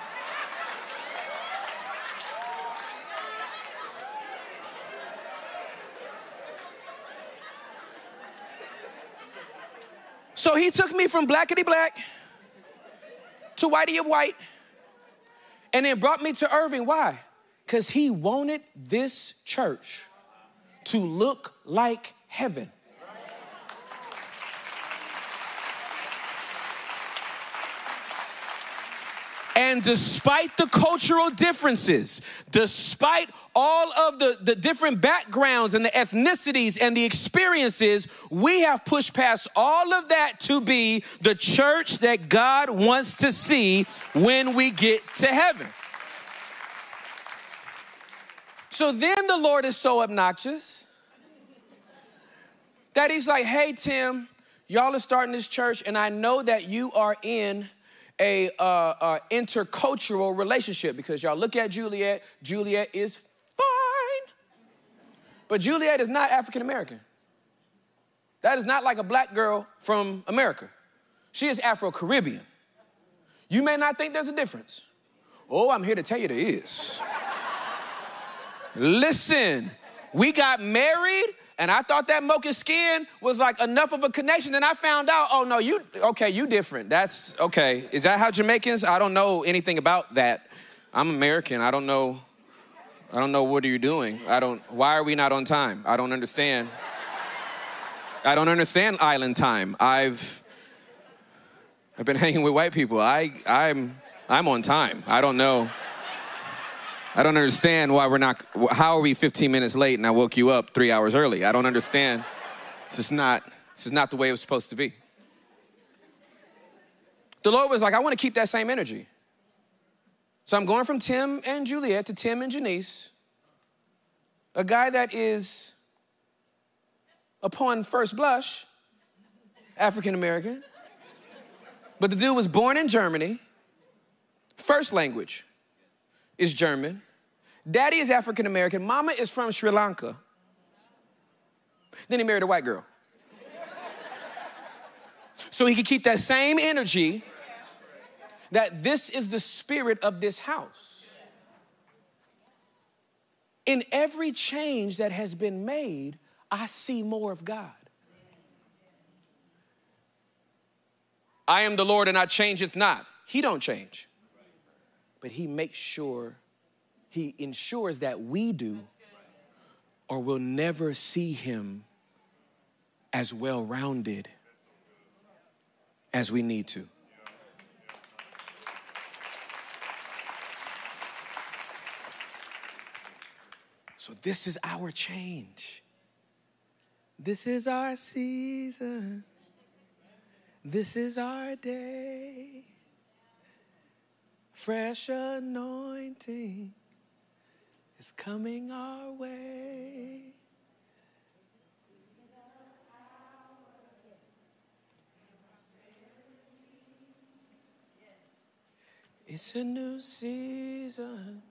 So he took me from blackety black to whitey of white and then brought me to Irving. Why? Because he wanted this church to look like heaven. And despite the cultural differences, despite all of the, the different backgrounds and the ethnicities and the experiences, we have pushed past all of that to be the church that God wants to see when we get to heaven. So then the Lord is so obnoxious that he's like, hey, Tim, y'all are starting this church, and I know that you are in a uh, uh, intercultural relationship because y'all look at Juliet. Juliet is fine, but Juliet is not African American. That is not like a black girl from America. She is Afro Caribbean. You may not think there's a difference. Oh, I'm here to tell you there is. Listen, we got married and I thought that mocha skin was like enough of a connection. And I found out, oh no, you okay, you different. That's okay. Is that how Jamaicans? I don't know anything about that. I'm American. I don't know. I don't know what are you doing. I don't why are we not on time? I don't understand. I don't understand island time. I've I've been hanging with white people. I I'm I'm on time. I don't know. I don't understand why we're not, how are we 15 minutes late and I woke you up three hours early? I don't understand. This is not, this is not the way it was supposed to be. The Lord was like, I want to keep that same energy. So I'm going from Tim and Juliet to Tim and Janice, a guy that is, upon first blush, African American. But the dude was born in Germany, first language, is German. Daddy is African American. Mama is from Sri Lanka. Then he married a white girl. So he could keep that same energy that this is the spirit of this house. In every change that has been made, I see more of God. I am the Lord and I changeth not. He don't change but he makes sure, he ensures that we do, or we'll never see him as well rounded as we need to. So, this is our change. This is our season. This is our day fresh anointing is coming our way. It's a new season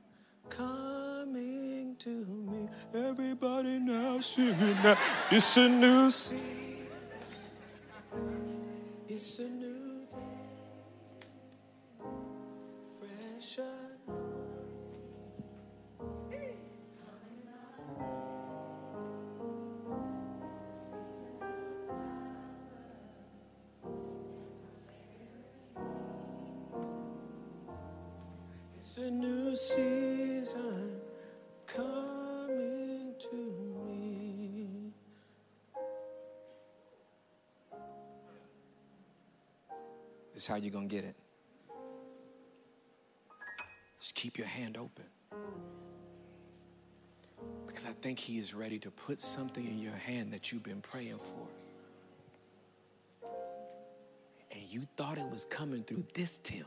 coming to me. Everybody now singing now. It's a new season. It's a new It's a new season coming to me. This is how you're going to get it. Just keep your hand open. Because I think He is ready to put something in your hand that you've been praying for. And you thought it was coming through this Tim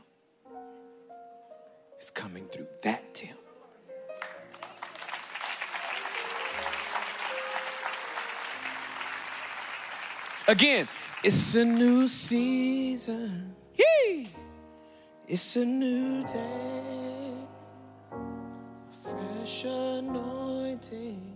it's coming through that Tim. Again, it's a new season. Yee! It's a new day. Fresh anointing.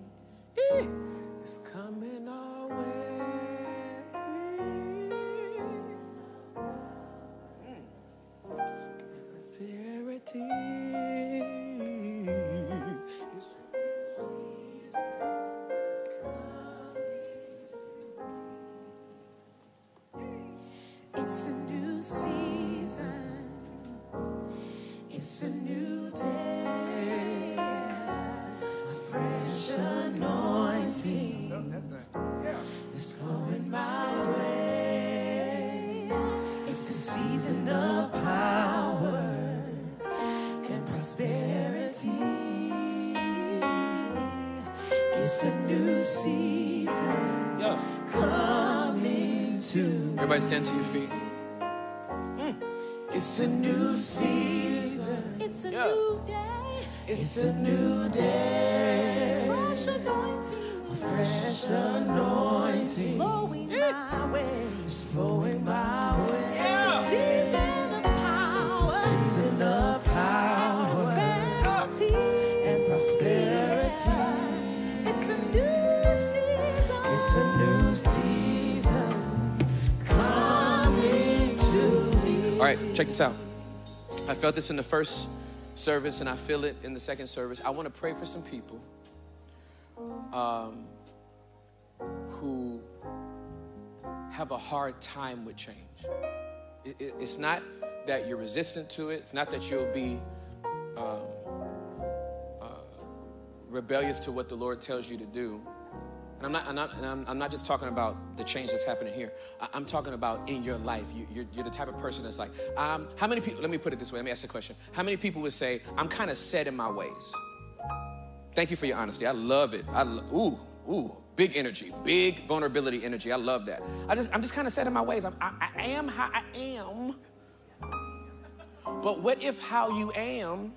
It's a new day. Fresh anointing. Fresh anointing Flowing my way. flowing my way. Season of power. Season of power Prosperity. and prosperity. It's a new season. It's a new season coming to me. All right, check this out. I felt this in the first service and I feel it in the second service. I want to pray for some people um, who have a hard time with change. It- it- it's not that you're resistant to it, it's not that you'll be um, uh, rebellious to what the Lord tells you to do. And I'm not, I'm not, I'm, I'm not just talking about the change that's happening here. I, I'm talking about in your life. You, you're, you're the type of person that's like, um, how many people, let me put it this way, let me ask a question. How many people would say, I'm kind of set in my ways? Thank you for your honesty. I love it. I, ooh, ooh, big energy, big vulnerability energy. I love that. I just, I'm just kind of set in my ways. I'm, I, I am how I am. But what if how you am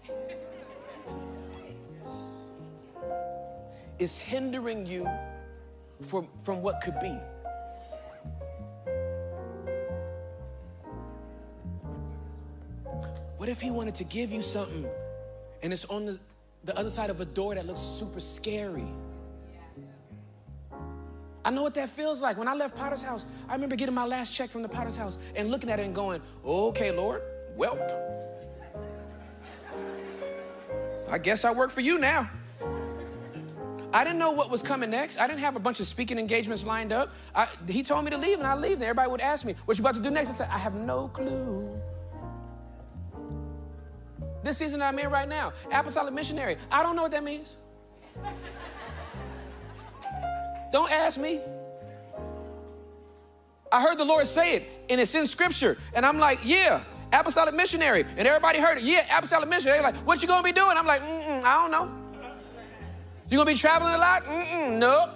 is hindering you from, from what could be. What if he wanted to give you something and it's on the, the other side of a door that looks super scary? I know what that feels like. When I left Potter's house, I remember getting my last check from the Potter's house and looking at it and going, okay, Lord, well, I guess I work for you now. I didn't know what was coming next. I didn't have a bunch of speaking engagements lined up. I, he told me to leave, and I leave. And everybody would ask me, "What you about to do next?" I said, "I have no clue." This season that I'm in right now, apostolic missionary. I don't know what that means. don't ask me. I heard the Lord say it, and it's in Scripture, and I'm like, "Yeah." Apostolic missionary, and everybody heard it. Yeah, apostolic missionary. They're like, "What you gonna be doing?" I'm like, "I don't know." You gonna be traveling a lot? Mm-mm, no.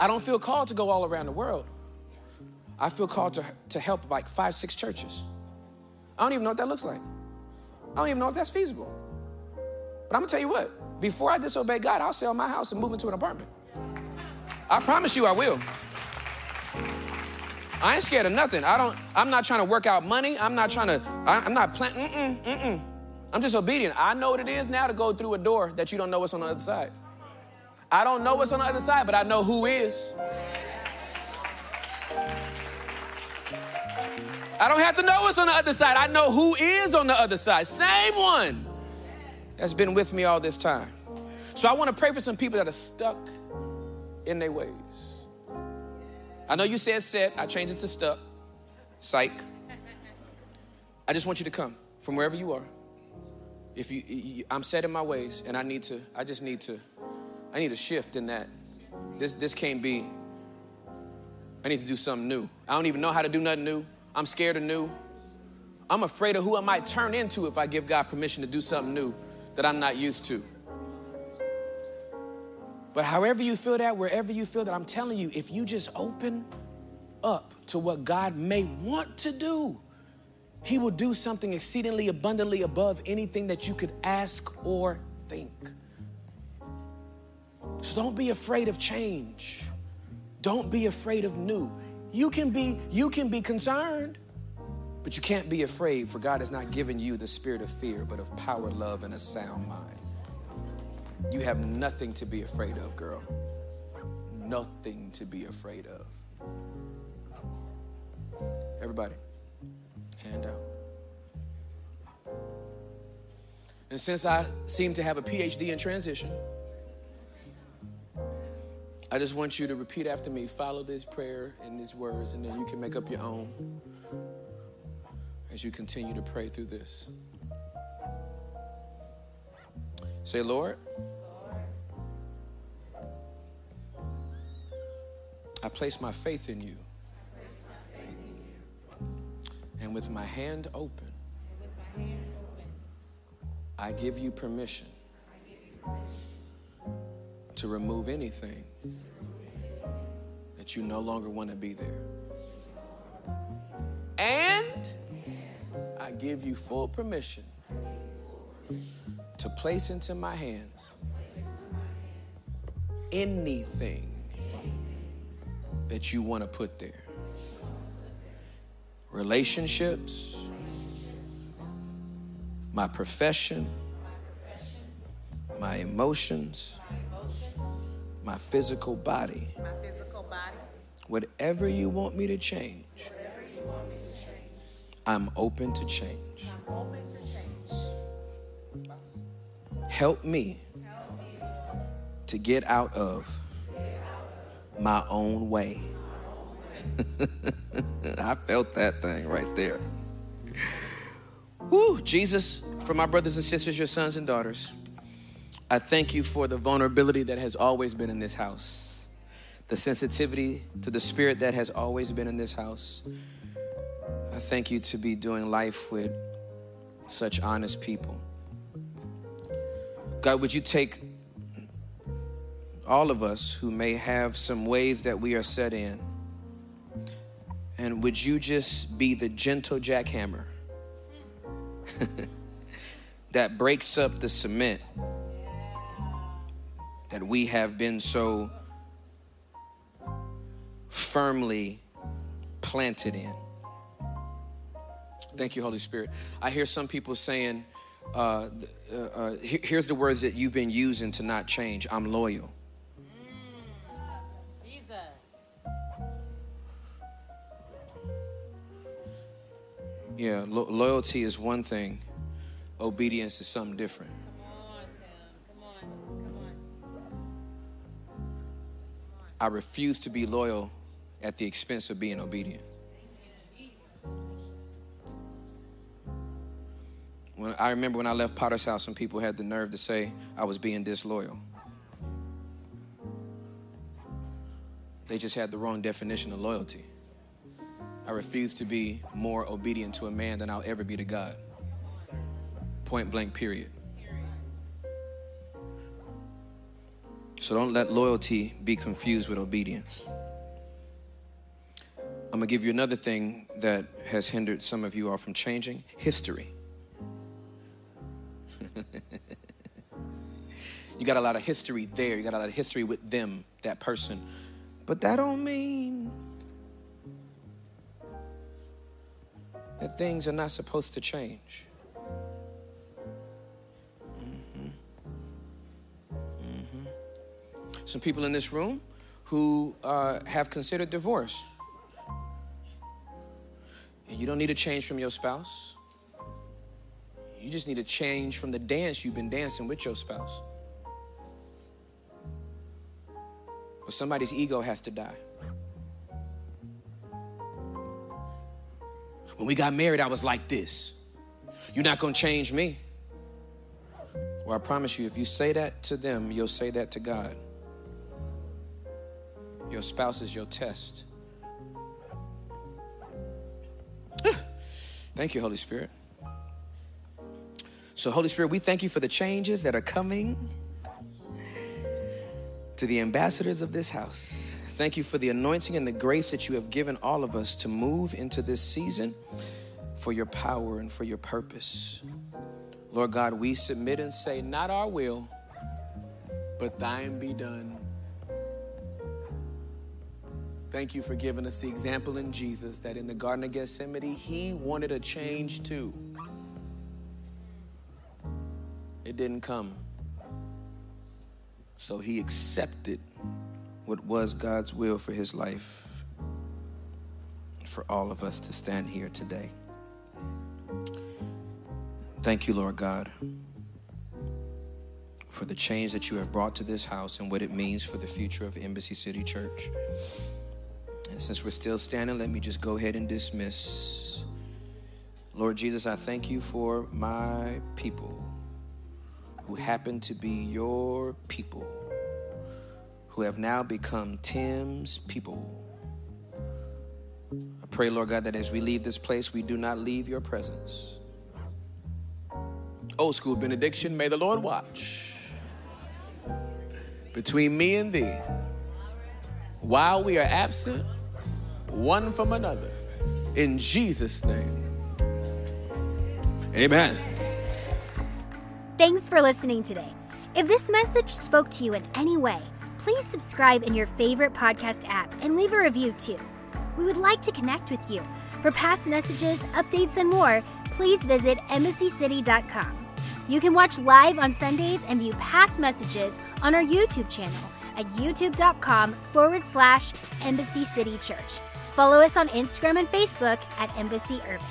I don't feel called to go all around the world. I feel called to, to help like five, six churches. I don't even know what that looks like. I don't even know if that's feasible. But I'm gonna tell you what, before I disobey God, I'll sell my house and move into an apartment. I promise you I will. I ain't scared of nothing. I don't, I'm not trying to work out money. I'm not trying to, I, I'm not planning, mm-mm, mm-mm. I'm just obedient. I know what it is now to go through a door that you don't know what's on the other side. I don't know what's on the other side, but I know who is. I don't have to know what's on the other side. I know who is on the other side. Same one that's been with me all this time. So I want to pray for some people that are stuck in their ways. I know you said set, I changed it to stuck. Psych. I just want you to come from wherever you are. If you, you, I'm set in my ways, and I need to, I just need to, I need a shift in that. This, this can't be. I need to do something new. I don't even know how to do nothing new. I'm scared of new. I'm afraid of who I might turn into if I give God permission to do something new that I'm not used to. But however you feel that, wherever you feel that, I'm telling you, if you just open up to what God may want to do, He will do something exceedingly abundantly above anything that you could ask or think. So don't be afraid of change. Don't be afraid of new. You can be you can be concerned, but you can't be afraid for God has not given you the spirit of fear, but of power, love and a sound mind. You have nothing to be afraid of, girl. Nothing to be afraid of. Everybody, out. Uh, and since I seem to have a PhD in transition, I just want you to repeat after me. Follow this prayer and these words, and then you can make up your own as you continue to pray through this. Say, Lord, I place my faith in you. And with my hand open, I give you permission to remove anything that you no longer want to be there. And I give you full permission to place into my hands anything that you want to put there relationships, my profession, my emotions, my physical body. Whatever you want me to change. I'm open to change. Help me to get out of my own way. Mm, I felt that thing right there. Woo, Jesus, for my brothers and sisters, your sons and daughters, I thank you for the vulnerability that has always been in this house, the sensitivity to the spirit that has always been in this house. I thank you to be doing life with such honest people. God, would you take all of us who may have some ways that we are set in, and would you just be the gentle jackhammer that breaks up the cement that we have been so firmly planted in? Thank you, Holy Spirit. I hear some people saying, uh, uh, uh, here's the words that you've been using to not change I'm loyal. Yeah, lo- loyalty is one thing, obedience is something different. Come on, Tim. Come on. Come on. I refuse to be loyal at the expense of being obedient. When I remember when I left Potter's house, some people had the nerve to say I was being disloyal. They just had the wrong definition of loyalty. I refuse to be more obedient to a man than I'll ever be to God. Point blank, period. So don't let loyalty be confused with obedience. I'm gonna give you another thing that has hindered some of you all from changing history. you got a lot of history there, you got a lot of history with them, that person. But that don't mean that things are not supposed to change. some people in this room who uh, have considered divorce. And you don't need a change from your spouse. You just need a change from the dance you've been dancing with your spouse. But somebody's ego has to die. When we got married, I was like this. You're not gonna change me. Well, I promise you, if you say that to them, you'll say that to God. Your spouse is your test. Thank you, Holy Spirit. So, Holy Spirit, we thank you for the changes that are coming to the ambassadors of this house. Thank you for the anointing and the grace that you have given all of us to move into this season for your power and for your purpose. Lord God, we submit and say, Not our will, but thine be done. Thank you for giving us the example in Jesus that in the Garden of Gethsemane, he wanted a change too. It didn't come. So he accepted what was God's will for his life for all of us to stand here today. Thank you, Lord God, for the change that you have brought to this house and what it means for the future of Embassy City Church. And since we're still standing, let me just go ahead and dismiss. Lord Jesus, I thank you for my people who happen to be your people, who have now become Tim's people. I pray, Lord God, that as we leave this place, we do not leave your presence. Old school benediction, may the Lord watch between me and thee, while we are absent one from another. In Jesus' name. Amen. Thanks for listening today. If this message spoke to you in any way, please subscribe in your favorite podcast app and leave a review too. We would like to connect with you. For past messages, updates, and more, please visit embassycity.com. You can watch live on Sundays and view past messages on our YouTube channel at youtube.com forward slash Embassy City Church. Follow us on Instagram and Facebook at Embassy Urban.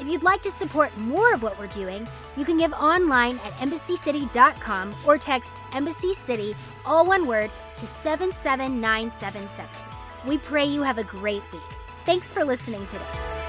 If you'd like to support more of what we're doing, you can give online at embassycity.com or text Embassy City, all one word, to 77977. We pray you have a great week. Thanks for listening today.